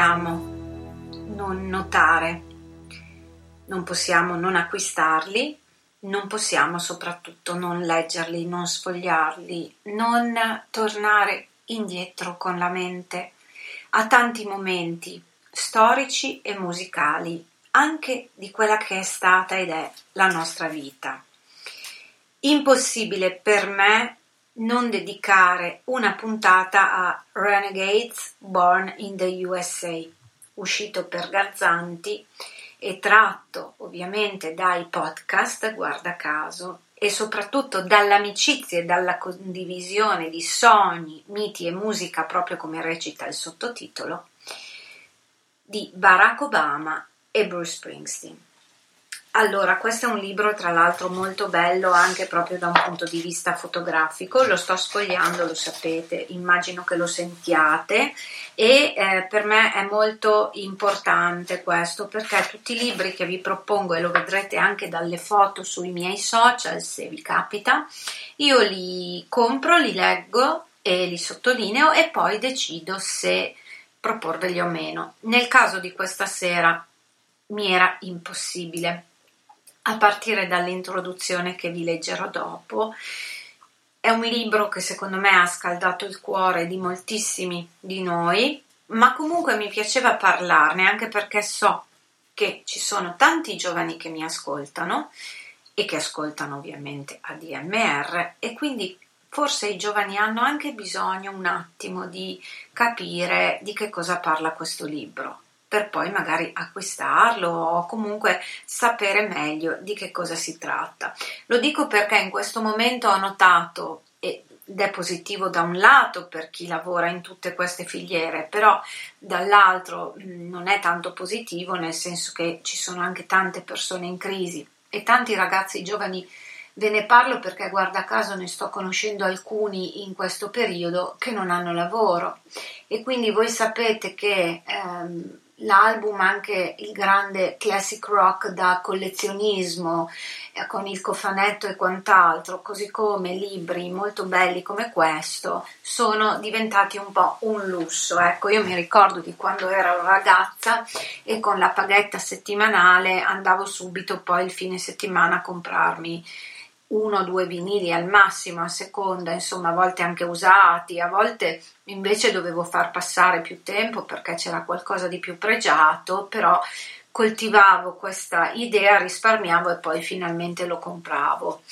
possiamo non notare, non possiamo non acquistarli, non possiamo soprattutto non leggerli, non sfogliarli, non tornare indietro con la mente a tanti momenti storici e musicali, anche di quella che è stata ed è la nostra vita. Impossibile per me non dedicare una puntata a Renegades Born in the USA, uscito per Garzanti e tratto ovviamente dai podcast, guarda caso, e soprattutto dall'amicizia e dalla condivisione di sogni, miti e musica, proprio come recita il sottotitolo, di Barack Obama e Bruce Springsteen. Allora, questo è un libro tra l'altro molto bello anche proprio da un punto di vista fotografico, lo sto sfogliando, lo sapete, immagino che lo sentiate. E eh, per me è molto importante questo perché tutti i libri che vi propongo e lo vedrete anche dalle foto sui miei social se vi capita, io li compro, li leggo e li sottolineo e poi decido se proporveli o meno. Nel caso di questa sera mi era impossibile a partire dall'introduzione che vi leggerò dopo. È un libro che secondo me ha scaldato il cuore di moltissimi di noi, ma comunque mi piaceva parlarne anche perché so che ci sono tanti giovani che mi ascoltano e che ascoltano ovviamente ADMR e quindi forse i giovani hanno anche bisogno un attimo di capire di che cosa parla questo libro per poi magari acquistarlo o comunque sapere meglio di che cosa si tratta. Lo dico perché in questo momento ho notato ed è positivo da un lato per chi lavora in tutte queste filiere, però dall'altro non è tanto positivo nel senso che ci sono anche tante persone in crisi e tanti ragazzi giovani Ve ne parlo perché guarda caso ne sto conoscendo alcuni in questo periodo che non hanno lavoro e quindi voi sapete che ehm, l'album anche il grande classic rock da collezionismo eh, con il cofanetto e quant'altro, così come libri molto belli come questo, sono diventati un po' un lusso. Ecco, io mi ricordo di quando ero ragazza e con la paghetta settimanale andavo subito poi il fine settimana a comprarmi uno o due vinili al massimo a seconda, insomma, a volte anche usati, a volte invece dovevo far passare più tempo perché c'era qualcosa di più pregiato, però coltivavo questa idea, risparmiavo e poi finalmente lo compravo.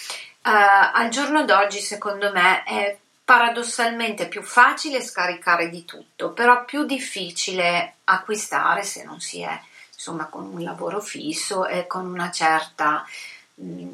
Uh, al giorno d'oggi, secondo me, è paradossalmente più facile scaricare di tutto, però più difficile acquistare se non si è insomma con un lavoro fisso e con una certa mh,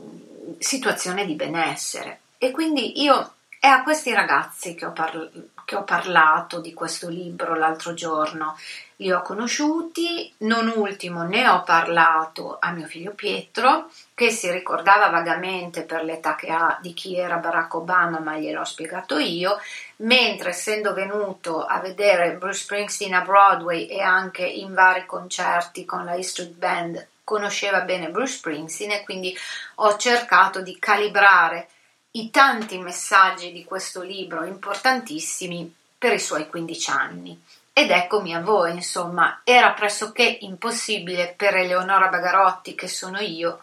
situazione di benessere. E quindi io è a questi ragazzi che ho, parla- che ho parlato di questo libro l'altro giorno. Li ho conosciuti, non ultimo ne ho parlato a mio figlio Pietro, che si ricordava vagamente per l'età che ha di chi era Barack Obama, ma gliel'ho spiegato io, mentre essendo venuto a vedere Bruce Springsteen a Broadway e anche in vari concerti con la E Street Band conosceva bene Bruce Springsteen e quindi ho cercato di calibrare i tanti messaggi di questo libro importantissimi per i suoi 15 anni. Ed eccomi a voi, insomma, era pressoché impossibile per Eleonora Bagarotti, che sono io,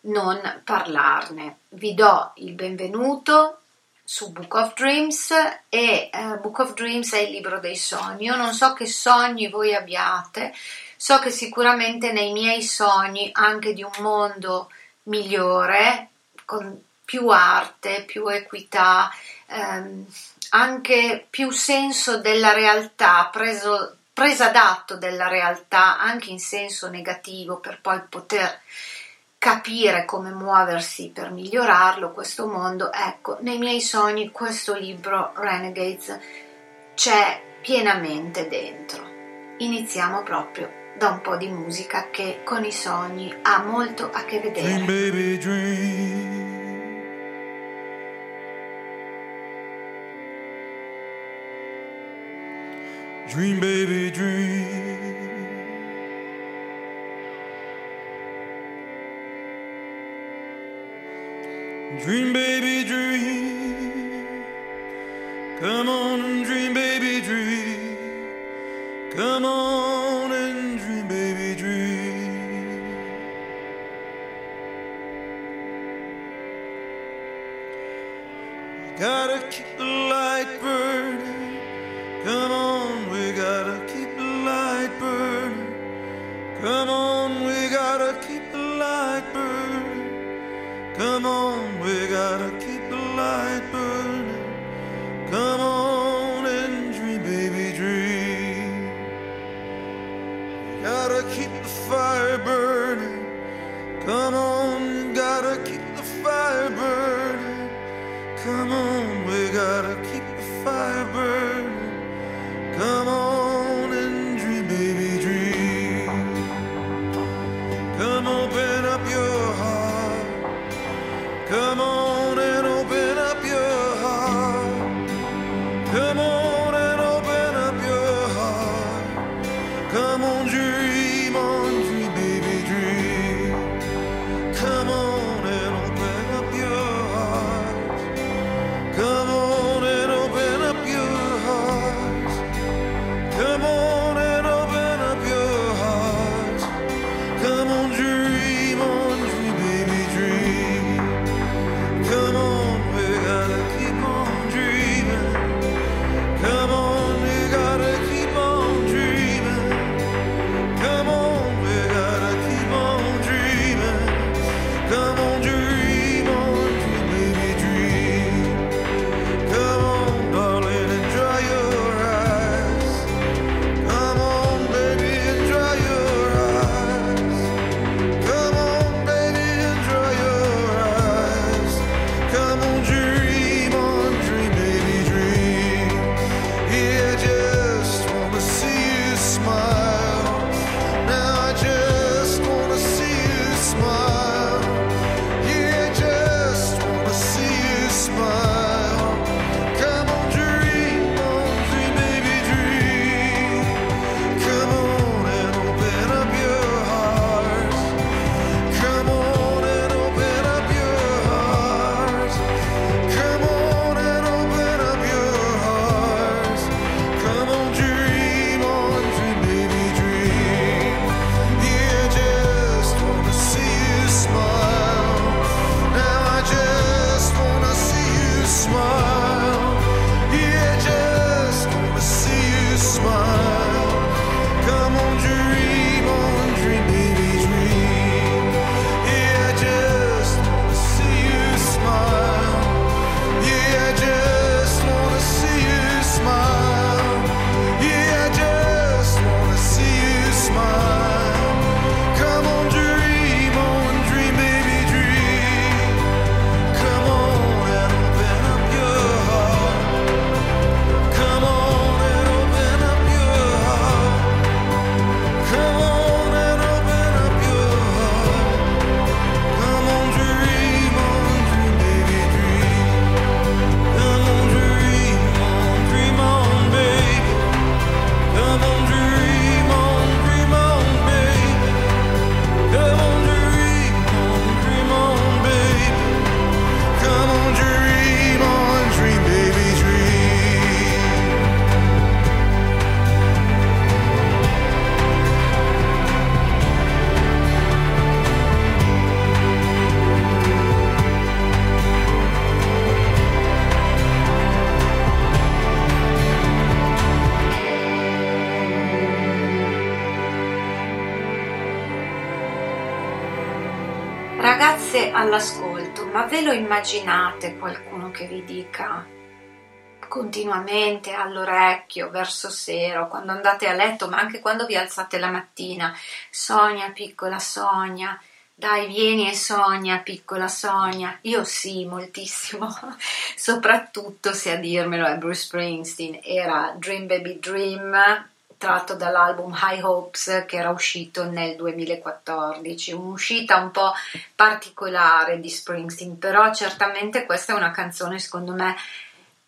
non parlarne. Vi do il benvenuto su Book of Dreams e uh, Book of Dreams è il libro dei sogni. Io non so che sogni voi abbiate, So che sicuramente nei miei sogni anche di un mondo migliore, con più arte, più equità, ehm, anche più senso della realtà, preso, presa d'atto della realtà anche in senso negativo per poi poter capire come muoversi per migliorarlo questo mondo, ecco, nei miei sogni questo libro Renegades c'è pienamente dentro. Iniziamo proprio da un po' di musica che con i sogni ha molto a che vedere. Dream, baby, dream. Dream, baby, dream. Dream, baby, dream. Come on comme on dit, mon Dieu. immaginate qualcuno che vi dica continuamente all'orecchio, verso sera, quando andate a letto, ma anche quando vi alzate la mattina, sogna piccola sogna, dai vieni e sogna piccola sogna, io sì moltissimo, soprattutto se a dirmelo è Bruce Springsteen, era Dream Baby Dream, tratto dall'album High Hopes che era uscito nel 2014, un'uscita un po' particolare di Springsteen, però certamente questa è una canzone secondo me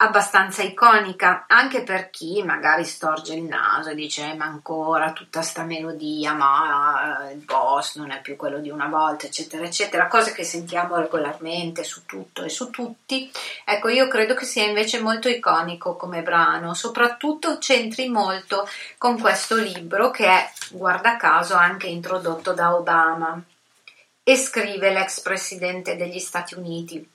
abbastanza iconica anche per chi magari storge il naso e dice ma ancora tutta sta melodia ma eh, il boss non è più quello di una volta eccetera eccetera cose che sentiamo regolarmente su tutto e su tutti. Ecco io credo che sia invece molto iconico come brano soprattutto c'entri molto con questo libro che è guarda caso anche introdotto da Obama e scrive l'ex presidente degli Stati Uniti.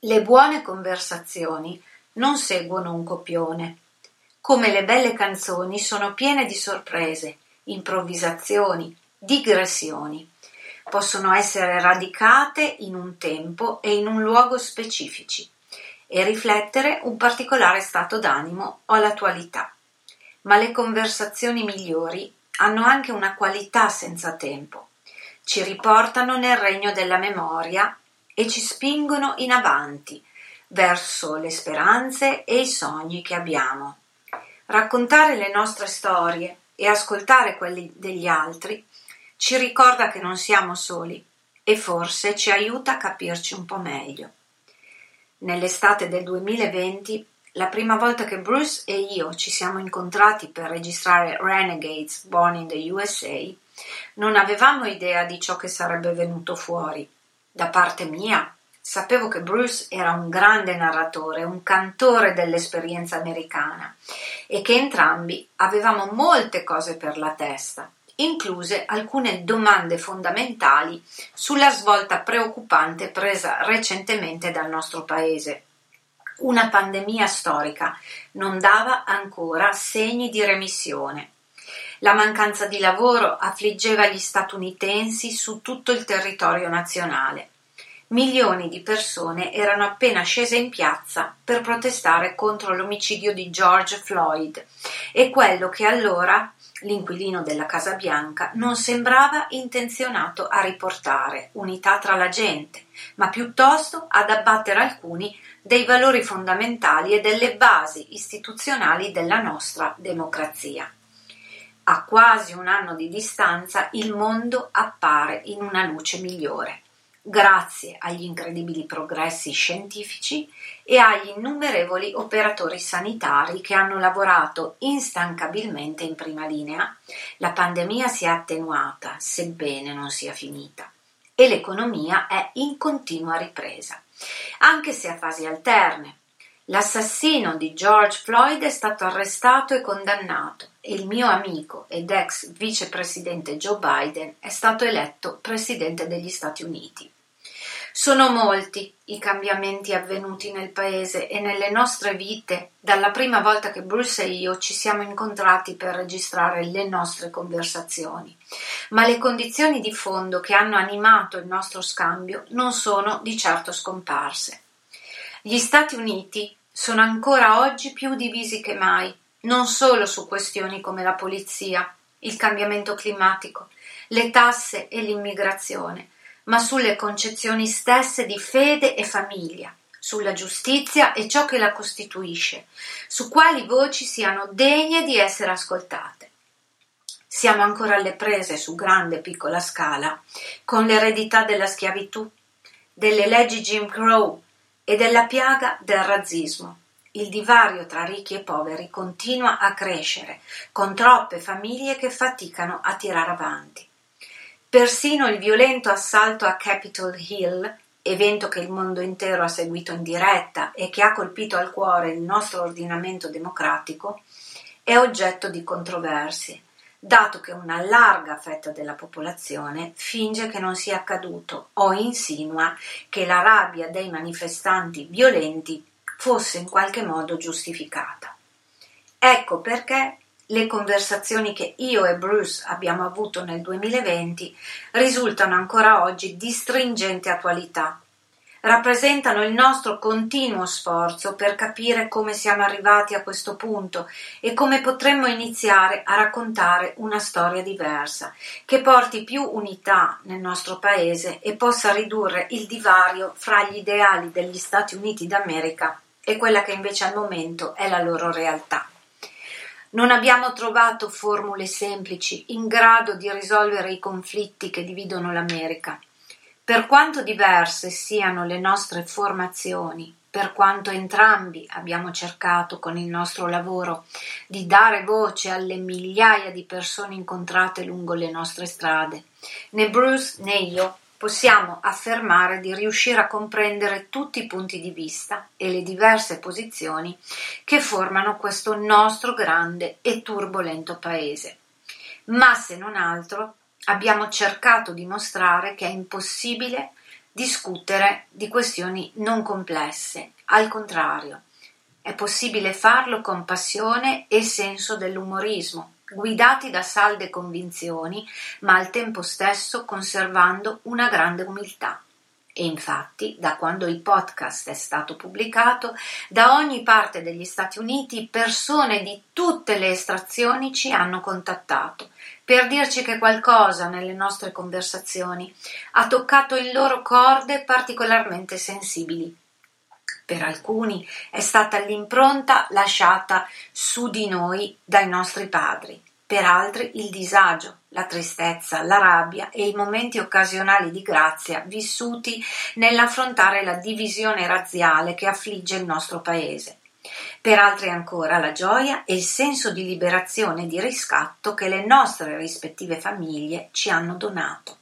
Le buone conversazioni non seguono un copione. Come le belle canzoni sono piene di sorprese, improvvisazioni, digressioni. Possono essere radicate in un tempo e in un luogo specifici e riflettere un particolare stato d'animo o l'attualità. Ma le conversazioni migliori hanno anche una qualità senza tempo. Ci riportano nel regno della memoria e ci spingono in avanti, verso le speranze e i sogni che abbiamo. Raccontare le nostre storie e ascoltare quelli degli altri ci ricorda che non siamo soli e forse ci aiuta a capirci un po' meglio. Nell'estate del 2020, la prima volta che Bruce e io ci siamo incontrati per registrare Renegades Born in the USA, non avevamo idea di ciò che sarebbe venuto fuori. Da parte mia, Sapevo che Bruce era un grande narratore, un cantore dell'esperienza americana e che entrambi avevamo molte cose per la testa, incluse alcune domande fondamentali sulla svolta preoccupante presa recentemente dal nostro paese. Una pandemia storica non dava ancora segni di remissione. La mancanza di lavoro affliggeva gli statunitensi su tutto il territorio nazionale milioni di persone erano appena scese in piazza per protestare contro l'omicidio di George Floyd e quello che allora l'inquilino della Casa Bianca non sembrava intenzionato a riportare unità tra la gente, ma piuttosto ad abbattere alcuni dei valori fondamentali e delle basi istituzionali della nostra democrazia. A quasi un anno di distanza il mondo appare in una luce migliore grazie agli incredibili progressi scientifici e agli innumerevoli operatori sanitari che hanno lavorato instancabilmente in prima linea, la pandemia si è attenuata, sebbene non sia finita, e l'economia è in continua ripresa, anche se a fasi alterne. L'assassino di George Floyd è stato arrestato e condannato e il mio amico ed ex vicepresidente Joe Biden è stato eletto presidente degli Stati Uniti. Sono molti i cambiamenti avvenuti nel paese e nelle nostre vite dalla prima volta che Bruce e io ci siamo incontrati per registrare le nostre conversazioni, ma le condizioni di fondo che hanno animato il nostro scambio non sono di certo scomparse. Gli Stati Uniti sono ancora oggi più divisi che mai, non solo su questioni come la polizia, il cambiamento climatico, le tasse e l'immigrazione, ma sulle concezioni stesse di fede e famiglia, sulla giustizia e ciò che la costituisce, su quali voci siano degne di essere ascoltate. Siamo ancora alle prese su grande e piccola scala con l'eredità della schiavitù, delle leggi Jim Crow e della piaga del razzismo. Il divario tra ricchi e poveri continua a crescere, con troppe famiglie che faticano a tirare avanti. Persino il violento assalto a Capitol Hill, evento che il mondo intero ha seguito in diretta e che ha colpito al cuore il nostro ordinamento democratico, è oggetto di controversie, dato che una larga fetta della popolazione finge che non sia accaduto o insinua che la rabbia dei manifestanti violenti fosse in qualche modo giustificata. Ecco perché le conversazioni che io e Bruce abbiamo avuto nel 2020 risultano ancora oggi di stringente attualità. Rappresentano il nostro continuo sforzo per capire come siamo arrivati a questo punto e come potremmo iniziare a raccontare una storia diversa, che porti più unità nel nostro paese e possa ridurre il divario fra gli ideali degli Stati Uniti d'America e quella che invece al momento è la loro realtà. Non abbiamo trovato formule semplici in grado di risolvere i conflitti che dividono l'America. Per quanto diverse siano le nostre formazioni, per quanto entrambi abbiamo cercato con il nostro lavoro di dare voce alle migliaia di persone incontrate lungo le nostre strade, né Bruce né io possiamo affermare di riuscire a comprendere tutti i punti di vista e le diverse posizioni che formano questo nostro grande e turbolento paese. Ma se non altro abbiamo cercato di mostrare che è impossibile discutere di questioni non complesse, al contrario, è possibile farlo con passione e senso dell'umorismo, guidati da salde convinzioni, ma al tempo stesso conservando una grande umiltà. E infatti, da quando il podcast è stato pubblicato, da ogni parte degli Stati Uniti persone di tutte le estrazioni ci hanno contattato per dirci che qualcosa nelle nostre conversazioni ha toccato in loro corde particolarmente sensibili. Per alcuni è stata l'impronta lasciata su di noi dai nostri padri, per altri il disagio, la tristezza, la rabbia e i momenti occasionali di grazia vissuti nell'affrontare la divisione razziale che affligge il nostro paese. Per altri ancora la gioia e il senso di liberazione e di riscatto che le nostre rispettive famiglie ci hanno donato.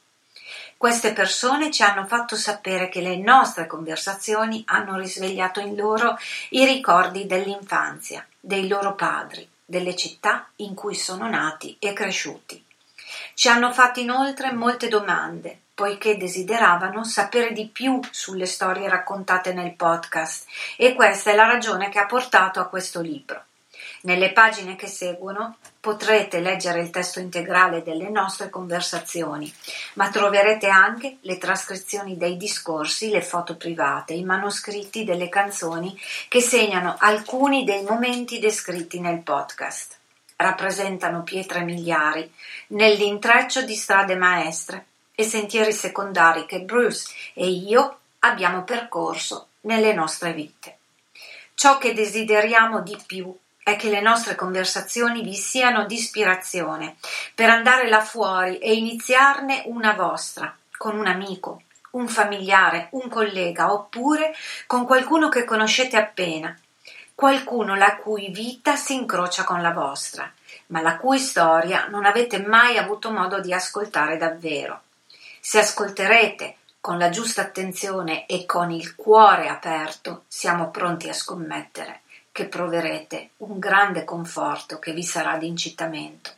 Queste persone ci hanno fatto sapere che le nostre conversazioni hanno risvegliato in loro i ricordi dell'infanzia, dei loro padri, delle città in cui sono nati e cresciuti. Ci hanno fatto inoltre molte domande, poiché desideravano sapere di più sulle storie raccontate nel podcast e questa è la ragione che ha portato a questo libro. Nelle pagine che seguono potrete leggere il testo integrale delle nostre conversazioni, ma troverete anche le trascrizioni dei discorsi, le foto private, i manoscritti delle canzoni che segnano alcuni dei momenti descritti nel podcast. Rappresentano pietre miliari nell'intreccio di strade maestre e sentieri secondari che Bruce e io abbiamo percorso nelle nostre vite. Ciò che desideriamo di più è che le nostre conversazioni vi siano di ispirazione per andare là fuori e iniziarne una vostra con un amico, un familiare, un collega oppure con qualcuno che conoscete appena, qualcuno la cui vita si incrocia con la vostra, ma la cui storia non avete mai avuto modo di ascoltare davvero. Se ascolterete con la giusta attenzione e con il cuore aperto, siamo pronti a scommettere che proverete un grande conforto che vi sarà di incitamento.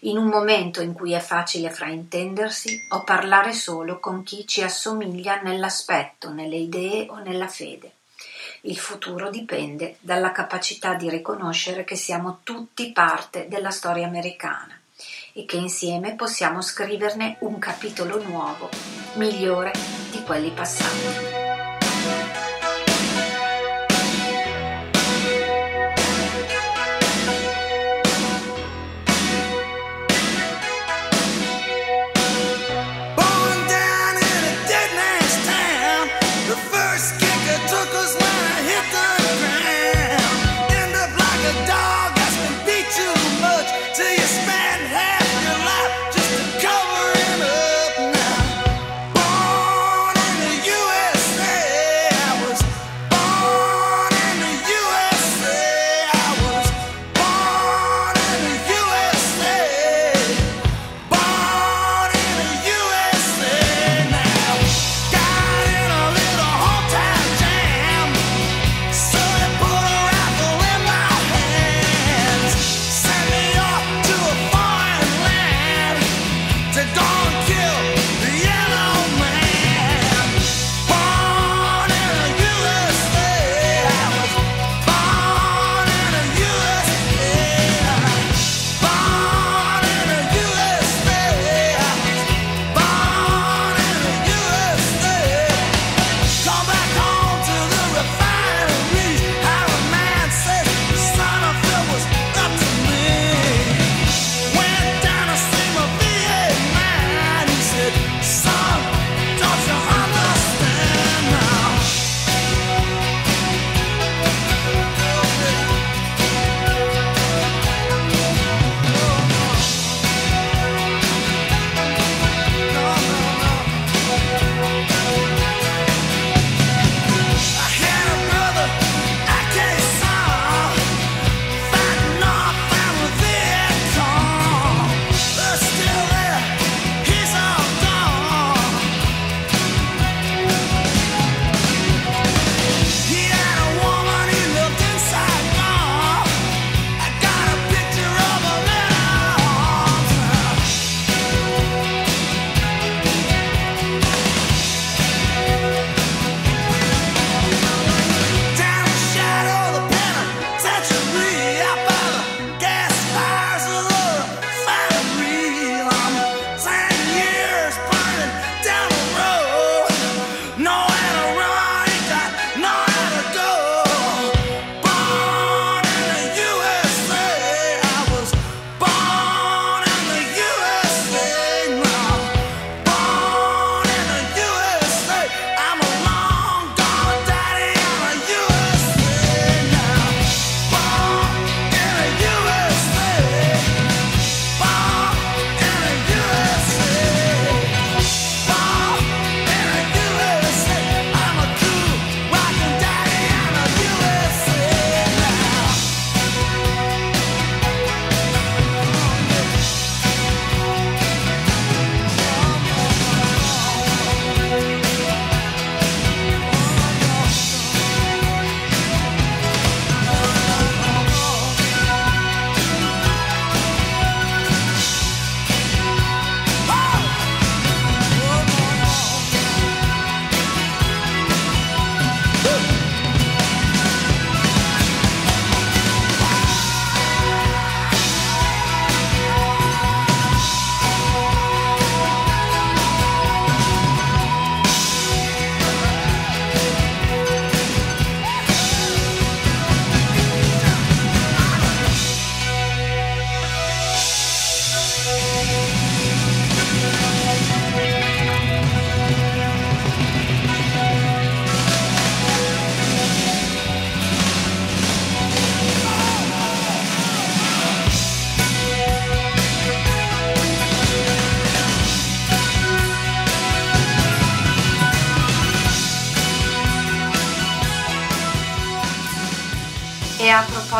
In un momento in cui è facile fraintendersi o parlare solo con chi ci assomiglia nell'aspetto, nelle idee o nella fede. Il futuro dipende dalla capacità di riconoscere che siamo tutti parte della storia americana e che insieme possiamo scriverne un capitolo nuovo, migliore di quelli passati.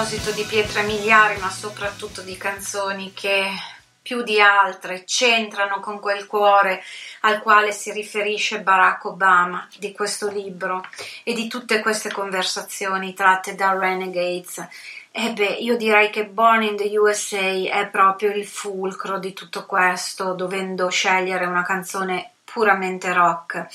Proposito di pietre miliari, ma soprattutto di canzoni che più di altre c'entrano con quel cuore al quale si riferisce Barack Obama di questo libro e di tutte queste conversazioni tratte da Renegades. E beh, io direi che Born in the USA è proprio il fulcro di tutto questo, dovendo scegliere una canzone puramente rock.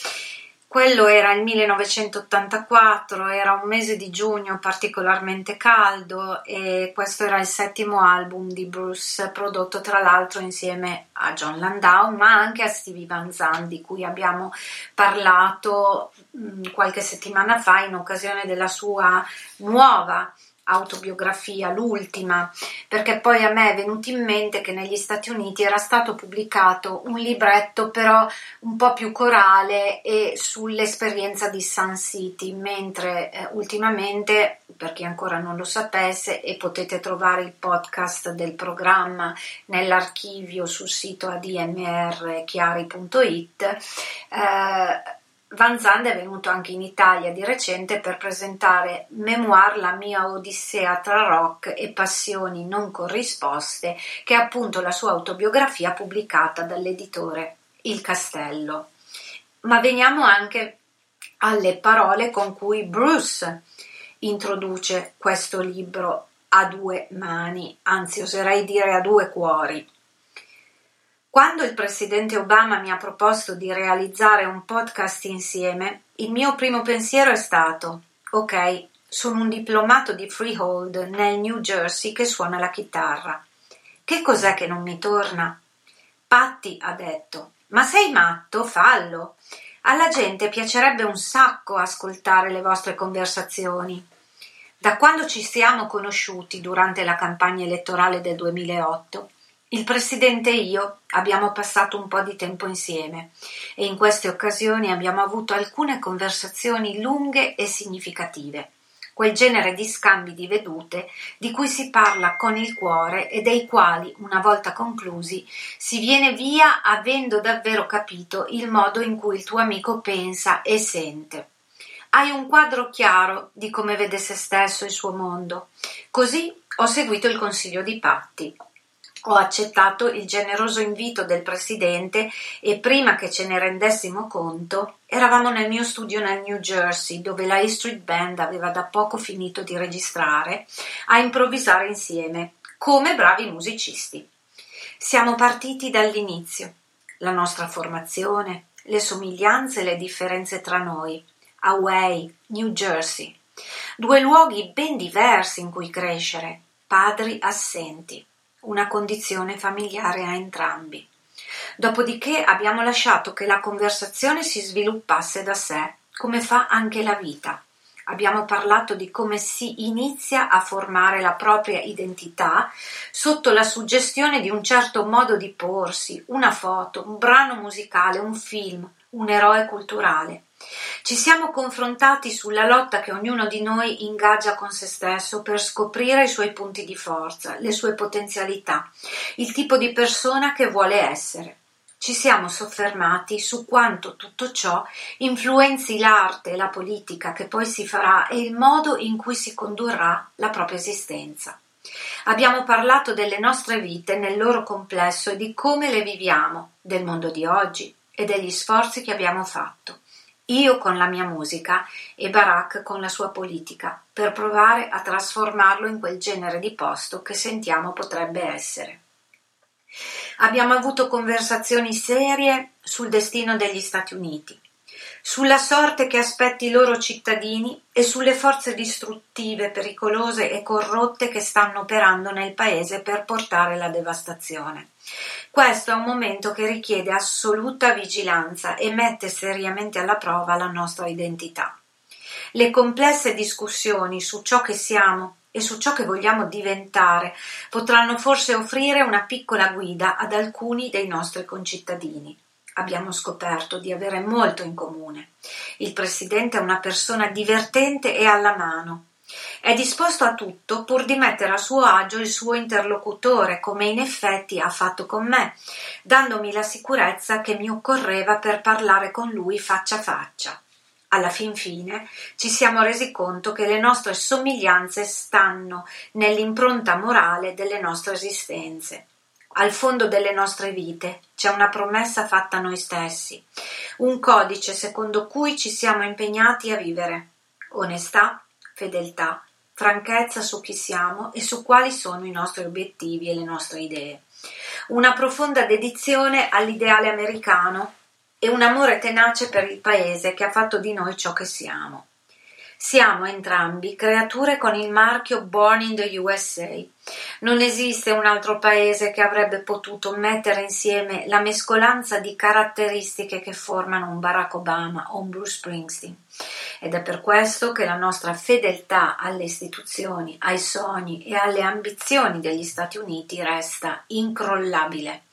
Quello era il 1984, era un mese di giugno particolarmente caldo e questo era il settimo album di Bruce, prodotto tra l'altro insieme a John Landau, ma anche a Stevie Van Zandt, di cui abbiamo parlato mh, qualche settimana fa in occasione della sua nuova autobiografia, l'ultima, perché poi a me è venuto in mente che negli Stati Uniti era stato pubblicato un libretto però un po' più corale e sull'esperienza di Sun City, mentre eh, ultimamente, per chi ancora non lo sapesse, e potete trovare il podcast del programma nell'archivio sul sito admrchiari.it, eh, Van Zandt è venuto anche in Italia di recente per presentare Memoir La mia odissea tra rock e passioni non corrisposte, che è appunto la sua autobiografia pubblicata dall'editore Il Castello. Ma veniamo anche alle parole con cui Bruce introduce questo libro a due mani, anzi oserei dire a due cuori. Quando il presidente Obama mi ha proposto di realizzare un podcast insieme, il mio primo pensiero è stato: ok, sono un diplomato di freehold nel New Jersey che suona la chitarra. Che cos'è che non mi torna? Patti ha detto: Ma sei matto? Fallo. Alla gente piacerebbe un sacco ascoltare le vostre conversazioni. Da quando ci siamo conosciuti durante la campagna elettorale del 2008, il presidente e io abbiamo passato un po' di tempo insieme e in queste occasioni abbiamo avuto alcune conversazioni lunghe e significative, quel genere di scambi di vedute di cui si parla con il cuore e dei quali, una volta conclusi, si viene via avendo davvero capito il modo in cui il tuo amico pensa e sente. Hai un quadro chiaro di come vede se stesso e il suo mondo. Così ho seguito il consiglio di Patti ho accettato il generoso invito del presidente e prima che ce ne rendessimo conto eravamo nel mio studio nel New Jersey dove la E Street Band aveva da poco finito di registrare a improvvisare insieme come bravi musicisti. Siamo partiti dall'inizio, la nostra formazione, le somiglianze e le differenze tra noi. Away, New Jersey. Due luoghi ben diversi in cui crescere, padri assenti una condizione familiare a entrambi. Dopodiché abbiamo lasciato che la conversazione si sviluppasse da sé, come fa anche la vita. Abbiamo parlato di come si inizia a formare la propria identità sotto la suggestione di un certo modo di porsi, una foto, un brano musicale, un film, un eroe culturale. Ci siamo confrontati sulla lotta che ognuno di noi ingaggia con se stesso per scoprire i suoi punti di forza, le sue potenzialità, il tipo di persona che vuole essere. Ci siamo soffermati su quanto tutto ciò influenzi l'arte e la politica che poi si farà e il modo in cui si condurrà la propria esistenza. Abbiamo parlato delle nostre vite nel loro complesso e di come le viviamo, del mondo di oggi e degli sforzi che abbiamo fatto io con la mia musica e Barack con la sua politica, per provare a trasformarlo in quel genere di posto che sentiamo potrebbe essere. Abbiamo avuto conversazioni serie sul destino degli Stati Uniti, sulla sorte che aspetti i loro cittadini e sulle forze distruttive, pericolose e corrotte che stanno operando nel paese per portare la devastazione. Questo è un momento che richiede assoluta vigilanza e mette seriamente alla prova la nostra identità. Le complesse discussioni su ciò che siamo e su ciò che vogliamo diventare potranno forse offrire una piccola guida ad alcuni dei nostri concittadini. Abbiamo scoperto di avere molto in comune. Il Presidente è una persona divertente e alla mano, è disposto a tutto pur di mettere a suo agio il suo interlocutore, come in effetti ha fatto con me, dandomi la sicurezza che mi occorreva per parlare con lui faccia a faccia. alla fin fine ci siamo resi conto che le nostre somiglianze stanno nell'impronta morale delle nostre esistenze. Al fondo delle nostre vite c'è una promessa fatta a noi stessi, un codice secondo cui ci siamo impegnati a vivere. Onestà, fedeltà, franchezza su chi siamo e su quali sono i nostri obiettivi e le nostre idee. Una profonda dedizione all'ideale americano e un amore tenace per il paese che ha fatto di noi ciò che siamo. Siamo entrambi creature con il marchio Born in the USA. Non esiste un altro paese che avrebbe potuto mettere insieme la mescolanza di caratteristiche che formano un Barack Obama o un Bruce Springsteen. Ed è per questo che la nostra fedeltà alle istituzioni, ai sogni e alle ambizioni degli Stati Uniti resta incrollabile.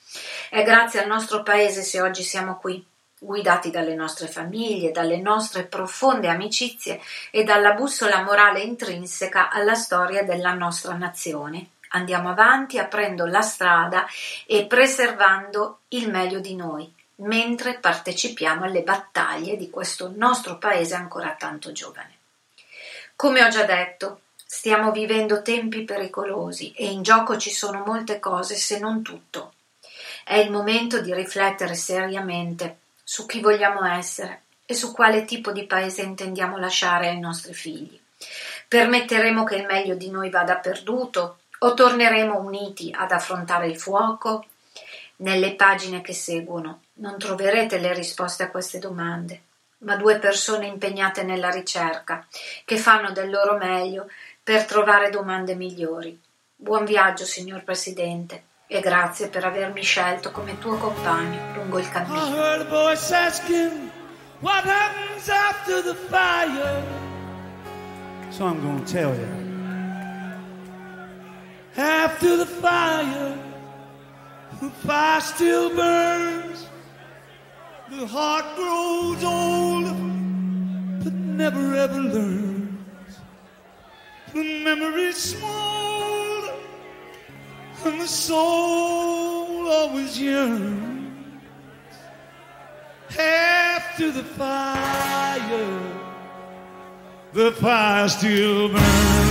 È grazie al nostro paese se oggi siamo qui guidati dalle nostre famiglie, dalle nostre profonde amicizie e dalla bussola morale intrinseca alla storia della nostra nazione. Andiamo avanti aprendo la strada e preservando il meglio di noi, mentre partecipiamo alle battaglie di questo nostro paese ancora tanto giovane. Come ho già detto, stiamo vivendo tempi pericolosi e in gioco ci sono molte cose se non tutto. È il momento di riflettere seriamente su chi vogliamo essere e su quale tipo di paese intendiamo lasciare ai nostri figli. Permetteremo che il meglio di noi vada perduto o torneremo uniti ad affrontare il fuoco? Nelle pagine che seguono non troverete le risposte a queste domande, ma due persone impegnate nella ricerca, che fanno del loro meglio per trovare domande migliori. Buon viaggio, signor Presidente e grazie per avermi scelto come tuo compagno lungo il cammino. So I'm going to tell you. After the fire, the fire still burns. The heart grows old, but never ever learns. The memory's small and the soul always yearns after the fire. The fire still burns.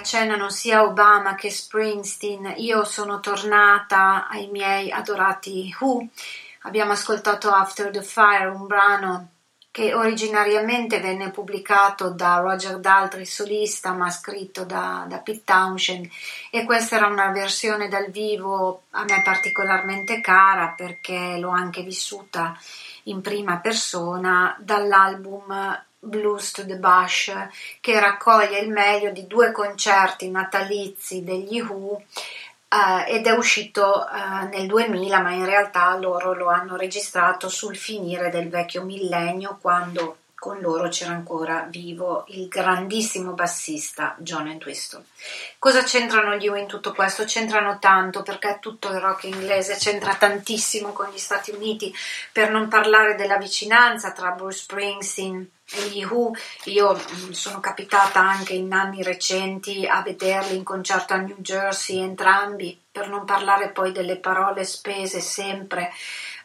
Al quale accennano sia Obama che Springsteen, io sono tornata ai miei adorati Who. Abbiamo ascoltato After the Fire, un brano che originariamente venne pubblicato da Roger Daltrey solista ma scritto da, da Pete Townshend e questa era una versione dal vivo a me particolarmente cara perché l'ho anche vissuta in prima persona dall'album Blues to the Bush che raccoglie il meglio di due concerti natalizi degli Who Uh, ed è uscito uh, nel 2000, ma in realtà loro lo hanno registrato sul finire del vecchio millennio, quando con loro c'era ancora vivo il grandissimo bassista John Entwistle. Cosa c'entrano gli U in tutto questo? C'entrano tanto perché tutto il rock inglese c'entra tantissimo con gli Stati Uniti, per non parlare della vicinanza tra Bruce Springsteen gli. Io mm, sono capitata anche in anni recenti a vederli in concerto a New Jersey entrambi, per non parlare poi delle parole spese sempre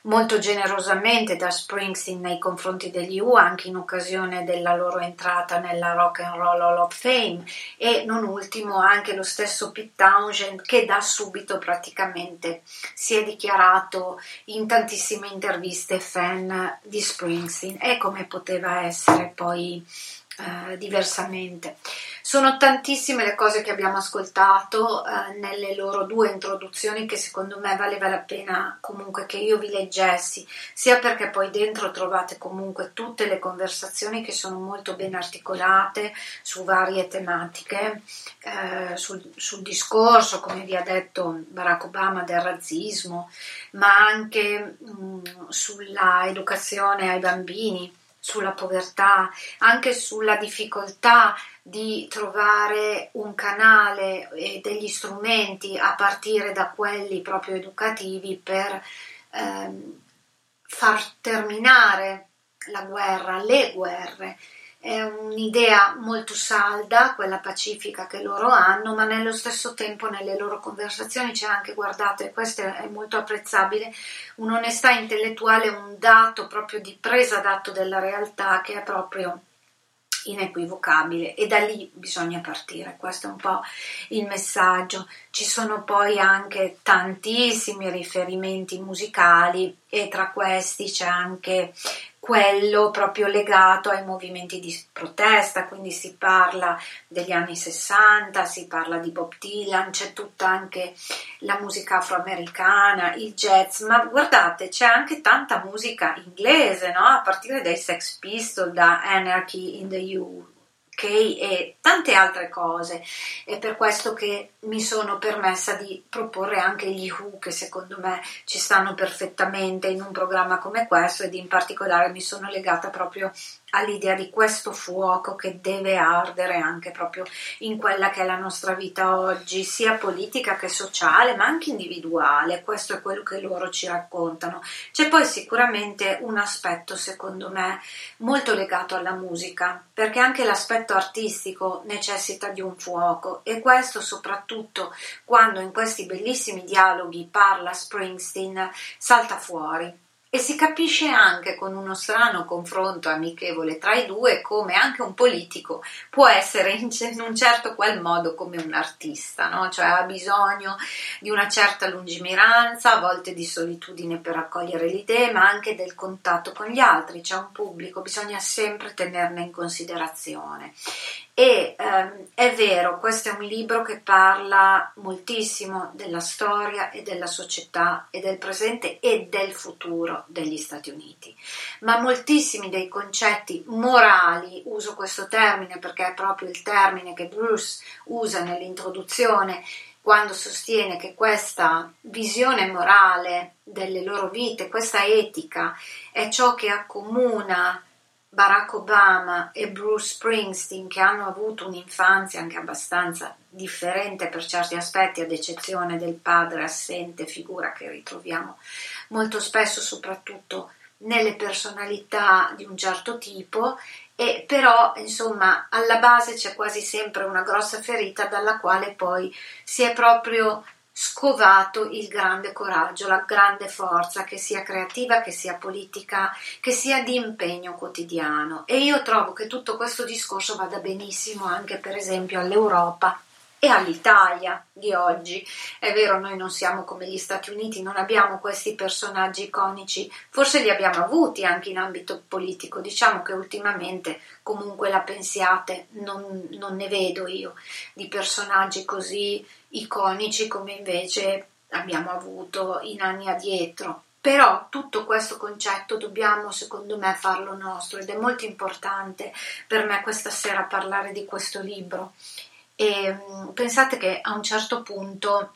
molto generosamente da Springsteen nei confronti degli U anche in occasione della loro entrata nella Rock and Roll Hall of Fame. E non ultimo anche lo stesso Pete Townshend che da subito praticamente si è dichiarato in tantissime interviste fan di Springsteen. E come poteva essere poi eh, diversamente. Sono tantissime le cose che abbiamo ascoltato eh, nelle loro due introduzioni che secondo me valeva la pena comunque che io vi leggessi, sia perché poi dentro trovate comunque tutte le conversazioni che sono molto ben articolate su varie tematiche, eh, sul, sul discorso, come vi ha detto Barack Obama, del razzismo, ma anche mh, mm, sulla educazione ai bambini sulla povertà, anche sulla difficoltà di trovare un canale e degli strumenti a partire da quelli proprio educativi per ehm, far terminare la guerra, le guerre è un'idea molto salda, quella pacifica che loro hanno, ma nello stesso tempo nelle loro conversazioni c'è anche, guardate, questo è molto apprezzabile, un'onestà intellettuale, un dato proprio di presa d'atto della realtà che è proprio inequivocabile e da lì bisogna partire, questo è un po' il messaggio. Ci sono poi anche tantissimi riferimenti musicali e tra questi c'è anche quello proprio legato ai movimenti di protesta, quindi si parla degli anni 60, si parla di Bob Dylan, c'è tutta anche la musica afroamericana, il jazz, ma guardate c'è anche tanta musica inglese, no? a partire dai Sex Pistols, da Anarchy in the U e tante altre cose. È per questo che mi sono permessa di proporre anche gli Who che secondo me ci stanno perfettamente in un programma come questo ed in particolare mi sono legata proprio all'idea di questo fuoco che deve ardere anche proprio in quella che è la nostra vita oggi, sia politica che sociale, ma anche individuale. Questo è quello che loro ci raccontano. C'è poi sicuramente un aspetto, secondo me, molto legato alla musica, perché anche l'aspetto artistico necessita di un fuoco e questo soprattutto quando in questi bellissimi dialoghi parla Springsteen salta fuori e si capisce anche con uno strano confronto amichevole tra i due come anche un politico può essere in, un certo qual modo come un artista, no? cioè ha bisogno di una certa lungimiranza, a volte di solitudine per raccogliere le idee, ma anche del contatto con gli altri, c'è un pubblico, bisogna sempre tenerne in considerazione. E ehm, è vero, questo è un libro che parla moltissimo della storia e della società e del presente e del futuro degli Stati Uniti, ma moltissimi dei concetti morali, uso questo termine perché è proprio il termine che Bruce usa nell'introduzione quando sostiene che questa visione morale delle loro vite, questa etica, è ciò che accomuna Barack Obama e Bruce Springsteen che hanno avuto un'infanzia anche abbastanza differente per certi aspetti, ad eccezione del padre assente, figura che ritroviamo molto spesso soprattutto nelle personalità di un certo tipo. E però insomma alla base c'è quasi sempre una grossa ferita dalla quale poi si è proprio scovato il grande coraggio, la grande forza, che sia creativa, che sia politica, che sia di impegno quotidiano. E io trovo che tutto questo discorso vada benissimo anche per esempio all'Europa e all'Italia di oggi. È vero, noi non siamo come gli Stati Uniti, non abbiamo questi personaggi iconici, forse li abbiamo avuti anche in ambito politico, diciamo che ultimamente comunque la pensiate, non, non ne vedo io di personaggi così iconici come invece abbiamo avuto in anni addietro. Però tutto questo concetto dobbiamo, secondo me, farlo nostro ed è molto importante per me questa sera parlare di questo libro e mm, pensate che a un certo punto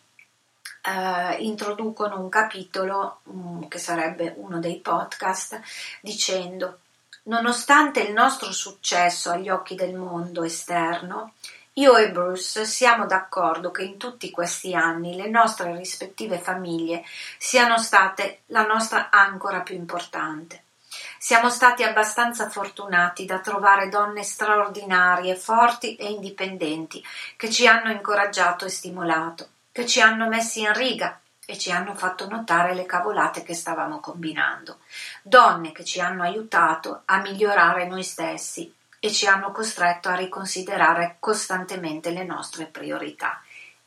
eh, introducono un capitolo um, che sarebbe uno dei podcast dicendo nonostante il nostro successo agli occhi del mondo esterno io e Bruce siamo d'accordo che in tutti questi anni le nostre rispettive famiglie siano state la nostra ancora più importante siamo stati abbastanza fortunati da trovare donne straordinarie, forti e indipendenti, che ci hanno incoraggiato e stimolato, che ci hanno messi in riga e ci hanno fatto notare le cavolate che stavamo combinando. Donne che ci hanno aiutato a migliorare noi stessi e ci hanno costretto a riconsiderare costantemente le nostre priorità.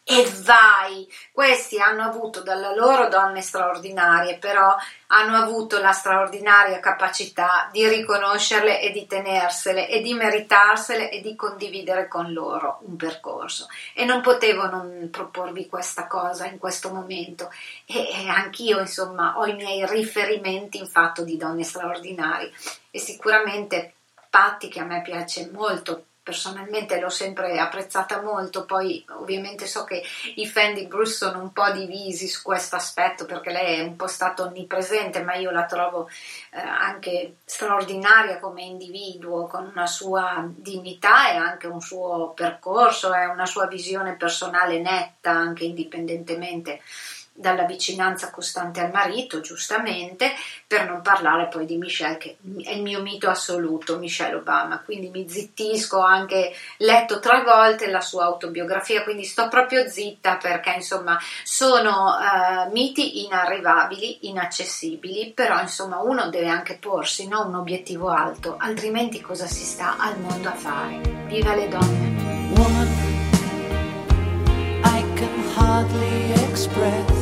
E vai! Questi hanno avuto dalle loro donne straordinarie, però hanno avuto la straordinaria capacità di riconoscerle e di tenersele e di meritarsele e di condividere con loro un percorso. E non potevo non proporvi questa cosa in questo momento. E, e anch'io, insomma, ho i miei riferimenti in fatto di donne straordinarie. E sicuramente Patti, che a me piace molto personalmente l'ho sempre apprezzata molto, poi ovviamente so che i fan di Bruce sono un po' divisi su questo aspetto perché lei è un po' stata onnipresente, ma io la trovo eh, anche straordinaria come individuo, con una sua dignità e anche un suo percorso e una sua visione personale netta, anche indipendentemente dalla vicinanza costante al marito, giustamente, per non parlare poi di Michelle, che è il mio mito assoluto, Michelle Obama, quindi mi zittisco, ho anche letto tre volte la sua autobiografia, quindi sto proprio zitta perché insomma sono uh, miti inarrivabili, inaccessibili, però insomma uno deve anche porsi no? un obiettivo alto, altrimenti cosa si sta al mondo a fare? Viva le donne! Woman, I can hardly express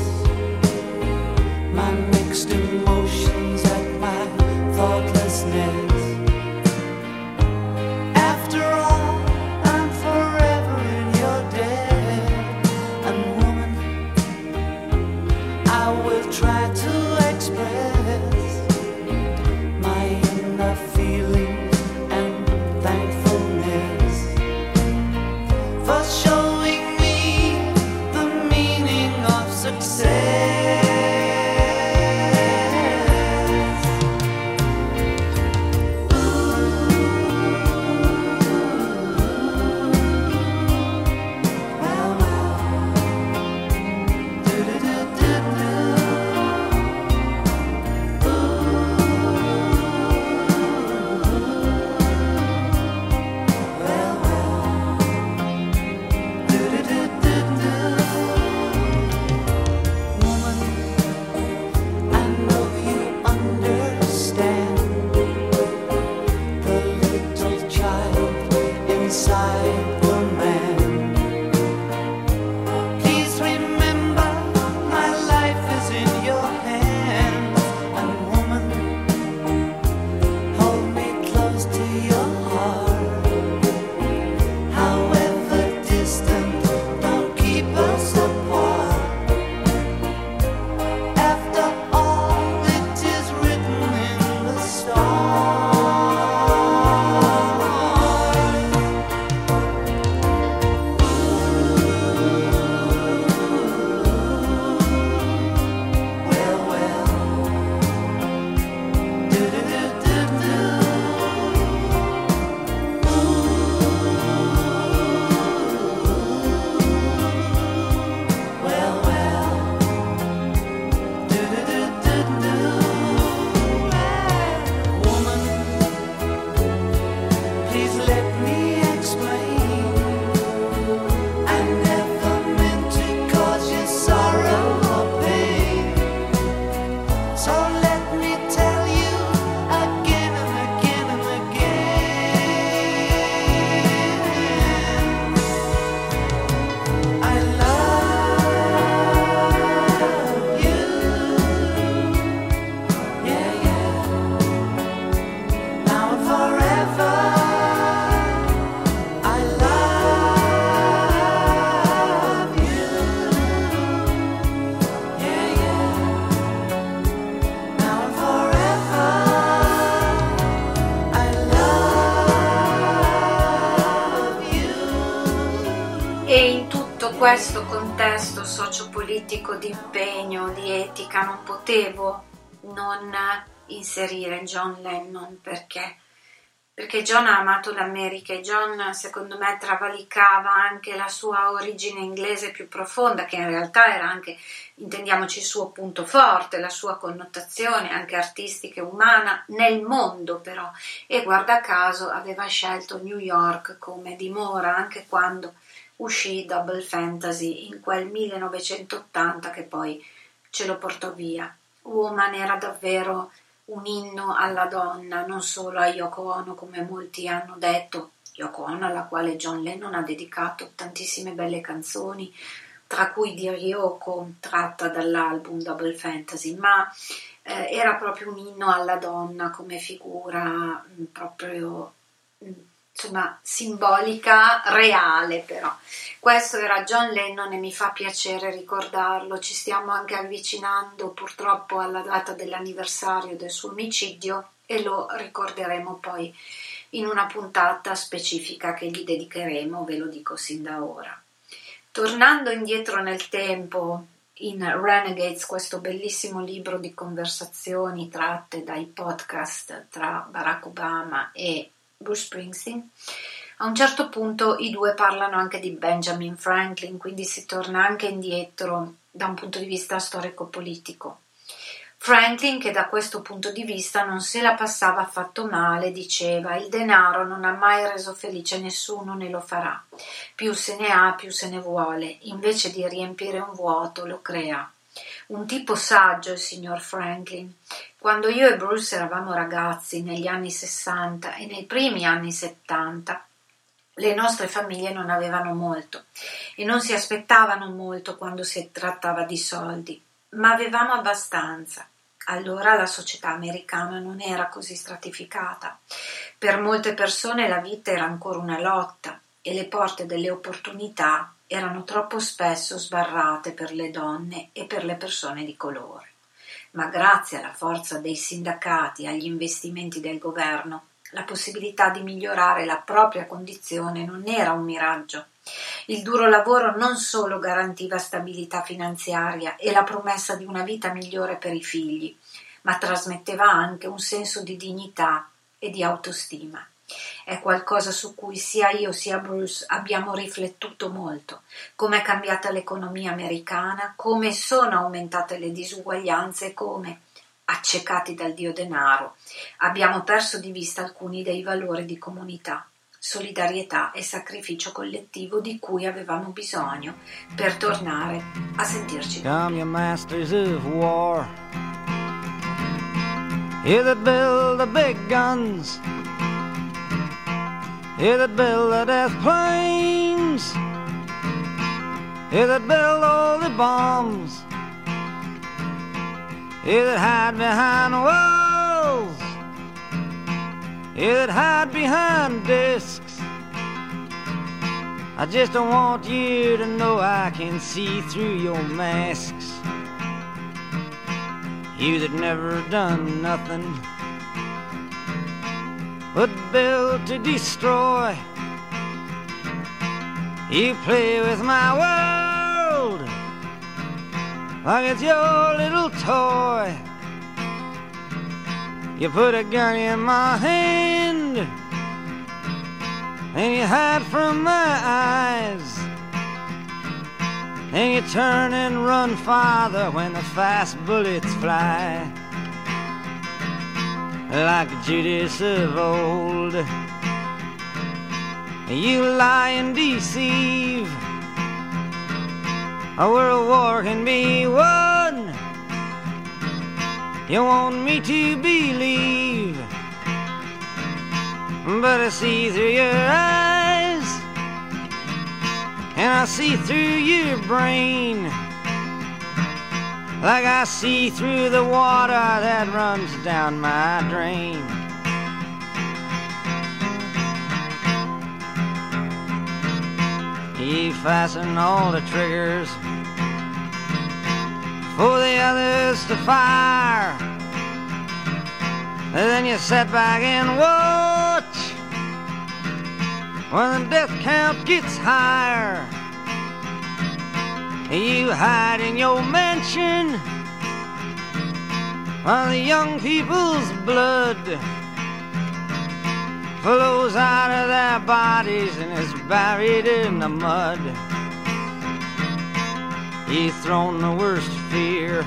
questo contesto sociopolitico di impegno, di etica, non potevo non inserire John Lennon perché? Perché John ha amato l'America e John secondo me travalicava anche la sua origine inglese più profonda che in realtà era anche, intendiamoci, il suo punto forte, la sua connotazione anche artistica e umana nel mondo però. E guarda caso aveva scelto New York come dimora anche quando uscì Double Fantasy in quel 1980 che poi ce lo portò via. Woman era davvero un inno alla donna, non solo a Yoko Ono come molti hanno detto, Yoko Ono alla quale John Lennon ha dedicato tantissime belle canzoni, tra cui di Ryoko tratta dall'album Double Fantasy, ma eh, era proprio un inno alla donna come figura mh, proprio mh, insomma simbolica, reale però. Questo era John Lennon e mi fa piacere ricordarlo, ci stiamo anche avvicinando purtroppo alla data dell'anniversario del suo omicidio e lo ricorderemo poi in una puntata specifica che gli dedicheremo, ve lo dico sin da ora. Tornando indietro nel tempo, in Renegades, questo bellissimo libro di conversazioni tratte dai podcast tra Barack Obama e Bruce Springsteen. A un certo punto i due parlano anche di Benjamin Franklin, quindi si torna anche indietro da un punto di vista storico-politico. Franklin, che da questo punto di vista non se la passava affatto male, diceva il denaro non ha mai reso felice nessuno né lo farà. Più se ne ha, più se ne vuole. Invece di riempire un vuoto, lo crea. Un tipo saggio il signor Franklin. Quando io e Bruce eravamo ragazzi negli anni 60 e nei primi anni 70, le nostre famiglie non avevano molto e non si aspettavano molto quando si trattava di soldi, ma avevamo abbastanza. Allora la società americana non era così stratificata. Per molte persone la vita era ancora una lotta e le porte delle opportunità erano troppo spesso sbarrate per le donne e per le persone di colore. Ma grazie alla forza dei sindacati e agli investimenti del governo, la possibilità di migliorare la propria condizione non era un miraggio. Il duro lavoro non solo garantiva stabilità finanziaria e la promessa di una vita migliore per i figli, ma trasmetteva anche un senso di dignità e di autostima. È qualcosa su cui sia io sia Bruce abbiamo riflettuto molto, come è cambiata l'economia americana, come sono aumentate le disuguaglianze e come, accecati dal dio denaro, abbiamo perso di vista alcuni dei valori di comunità, solidarietà e sacrificio collettivo di cui avevamo bisogno per tornare a sentirci. Come your masters of war. Here that build the big guns. Here that build the death planes. Here that build all the bombs. Here that hide behind walls. Here that hide behind discs. I just don't want you to know I can see through your masks. You that never done nothing but built to destroy. You play with my world like it's your little toy. You put a gun in my hand and you hide from my eyes. And you turn and run farther when the fast bullets fly like Judas of old. You lie and deceive. A world war can be won. You want me to believe, but I see through your eyes, and I see through your brain like I see through the water that runs down my drain. You fasten all the triggers for the others to fire. And then you sit back and watch when the death count gets higher. You hide in your mansion while the young people's blood flows out of their bodies and is buried in the mud. You've thrown the worst fear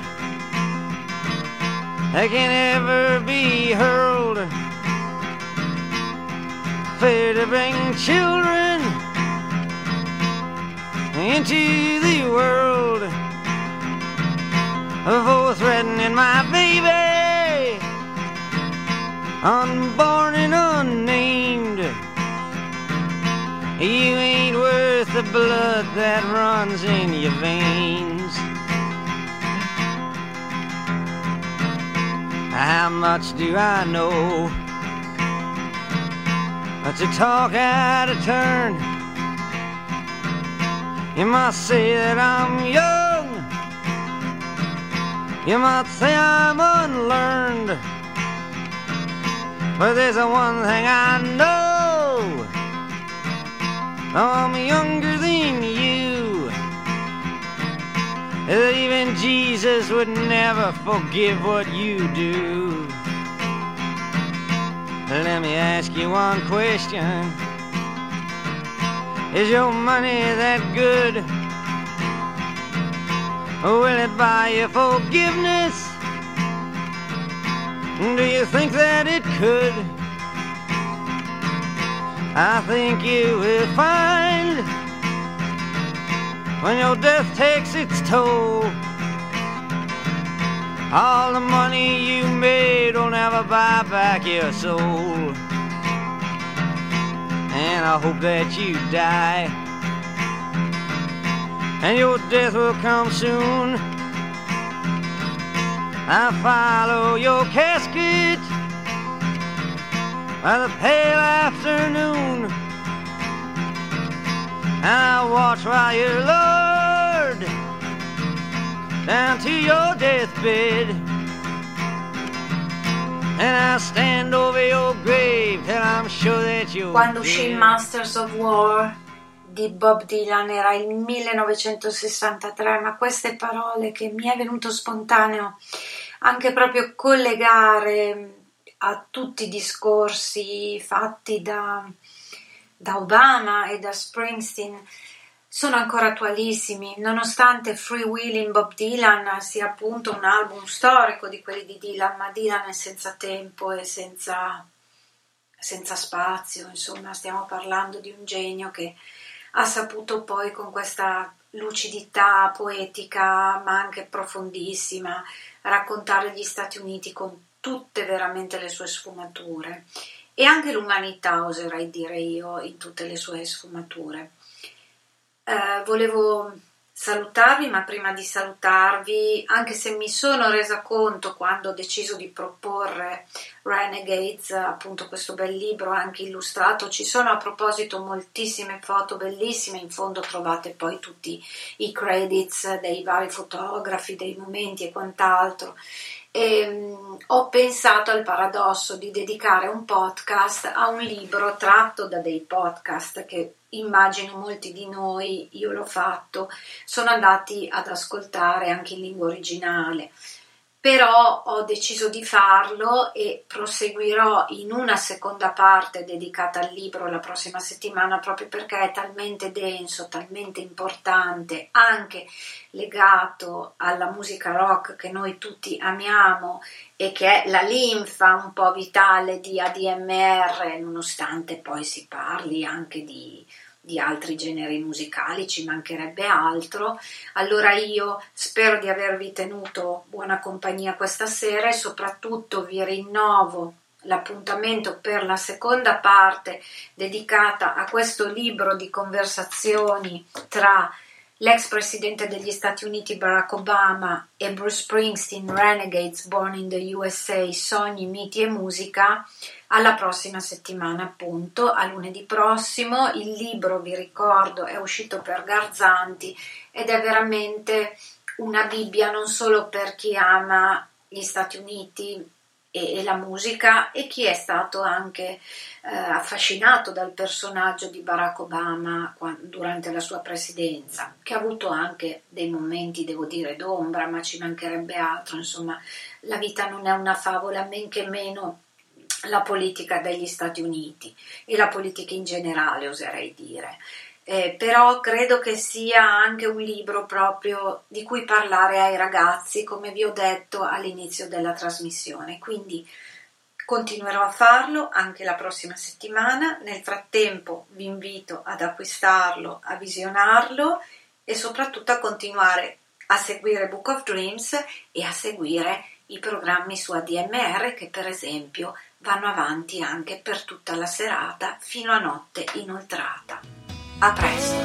that can ever be hurled. Fear to bring children into the world for threatening my baby, unborn and unnamed. You ain't worth the blood that runs in your veins. How much do I know? But to talk out of turn, you might say that I'm young. You might say I'm unlearned. But there's a one thing I know. I'm younger than you. That even Jesus would never forgive what you do. Let me ask you one question. Is your money that good? Will it buy you forgiveness? Do you think that it could? I think you will find when your death takes its toll. All the money you made will never buy back your soul. And I hope that you die. And your death will come soon. I follow your casket by the pale afternoon. I watch while you're lowered down to your deathbed. Quando uscì. Masters of War di Bob Dylan era il 1963, ma queste parole che mi è venuto spontaneo anche proprio collegare a tutti i discorsi fatti da, da Obama e da Springsteen sono ancora attualissimi, nonostante Free Willing Bob Dylan sia appunto un album storico di quelli di Dylan, ma Dylan è senza tempo e senza, senza spazio, insomma stiamo parlando di un genio che ha saputo poi con questa lucidità poetica ma anche profondissima raccontare gli Stati Uniti con tutte veramente le sue sfumature e anche l'umanità oserei dire io in tutte le sue sfumature. Eh, volevo salutarvi, ma prima di salutarvi, anche se mi sono resa conto quando ho deciso di proporre Renegades, appunto questo bel libro anche illustrato, ci sono a proposito moltissime foto bellissime, in fondo trovate poi tutti i credits dei vari fotografi, dei momenti e quant'altro. E, mh, ho pensato al paradosso di dedicare un podcast a un libro tratto da dei podcast che immagino molti di noi, io l'ho fatto, sono andati ad ascoltare anche in lingua originale. Però ho deciso di farlo e proseguirò in una seconda parte dedicata al libro la prossima settimana proprio perché è talmente denso, talmente importante, anche legato alla musica rock che noi tutti amiamo e che è la linfa un po' vitale di ADMR, nonostante poi si parli anche di di altri generi musicali, ci mancherebbe altro. Allora io spero di avervi tenuto buona compagnia questa sera e soprattutto vi rinnovo l'appuntamento per la seconda parte dedicata a questo libro di conversazioni tra l'ex presidente degli Stati Uniti Barack Obama e Bruce Springsteen, Renegades Born in the USA, Sogni, Miti e Musica, alla prossima settimana appunto, a lunedì prossimo. Il libro, vi ricordo, è uscito per Garzanti ed è veramente una Bibbia non solo per chi ama gli Stati Uniti e, e la musica e chi è stato anche eh, affascinato dal personaggio di Barack Obama durante la sua presidenza, che ha avuto anche dei momenti, devo dire, d'ombra, ma ci mancherebbe altro, insomma, la vita non è una favola, men che meno la politica degli Stati Uniti e la politica in generale, oserei dire. Eh, però credo che sia anche un libro proprio di cui parlare ai ragazzi, come vi ho detto all'inizio della trasmissione. Quindi continuerò a farlo anche la prossima settimana. Nel frattempo vi invito ad acquistarlo, a visionarlo e soprattutto a continuare a seguire Book of Dreams e a seguire i programmi su ADMR che per esempio vanno avanti anche per tutta la serata fino a notte inoltrata. A presto!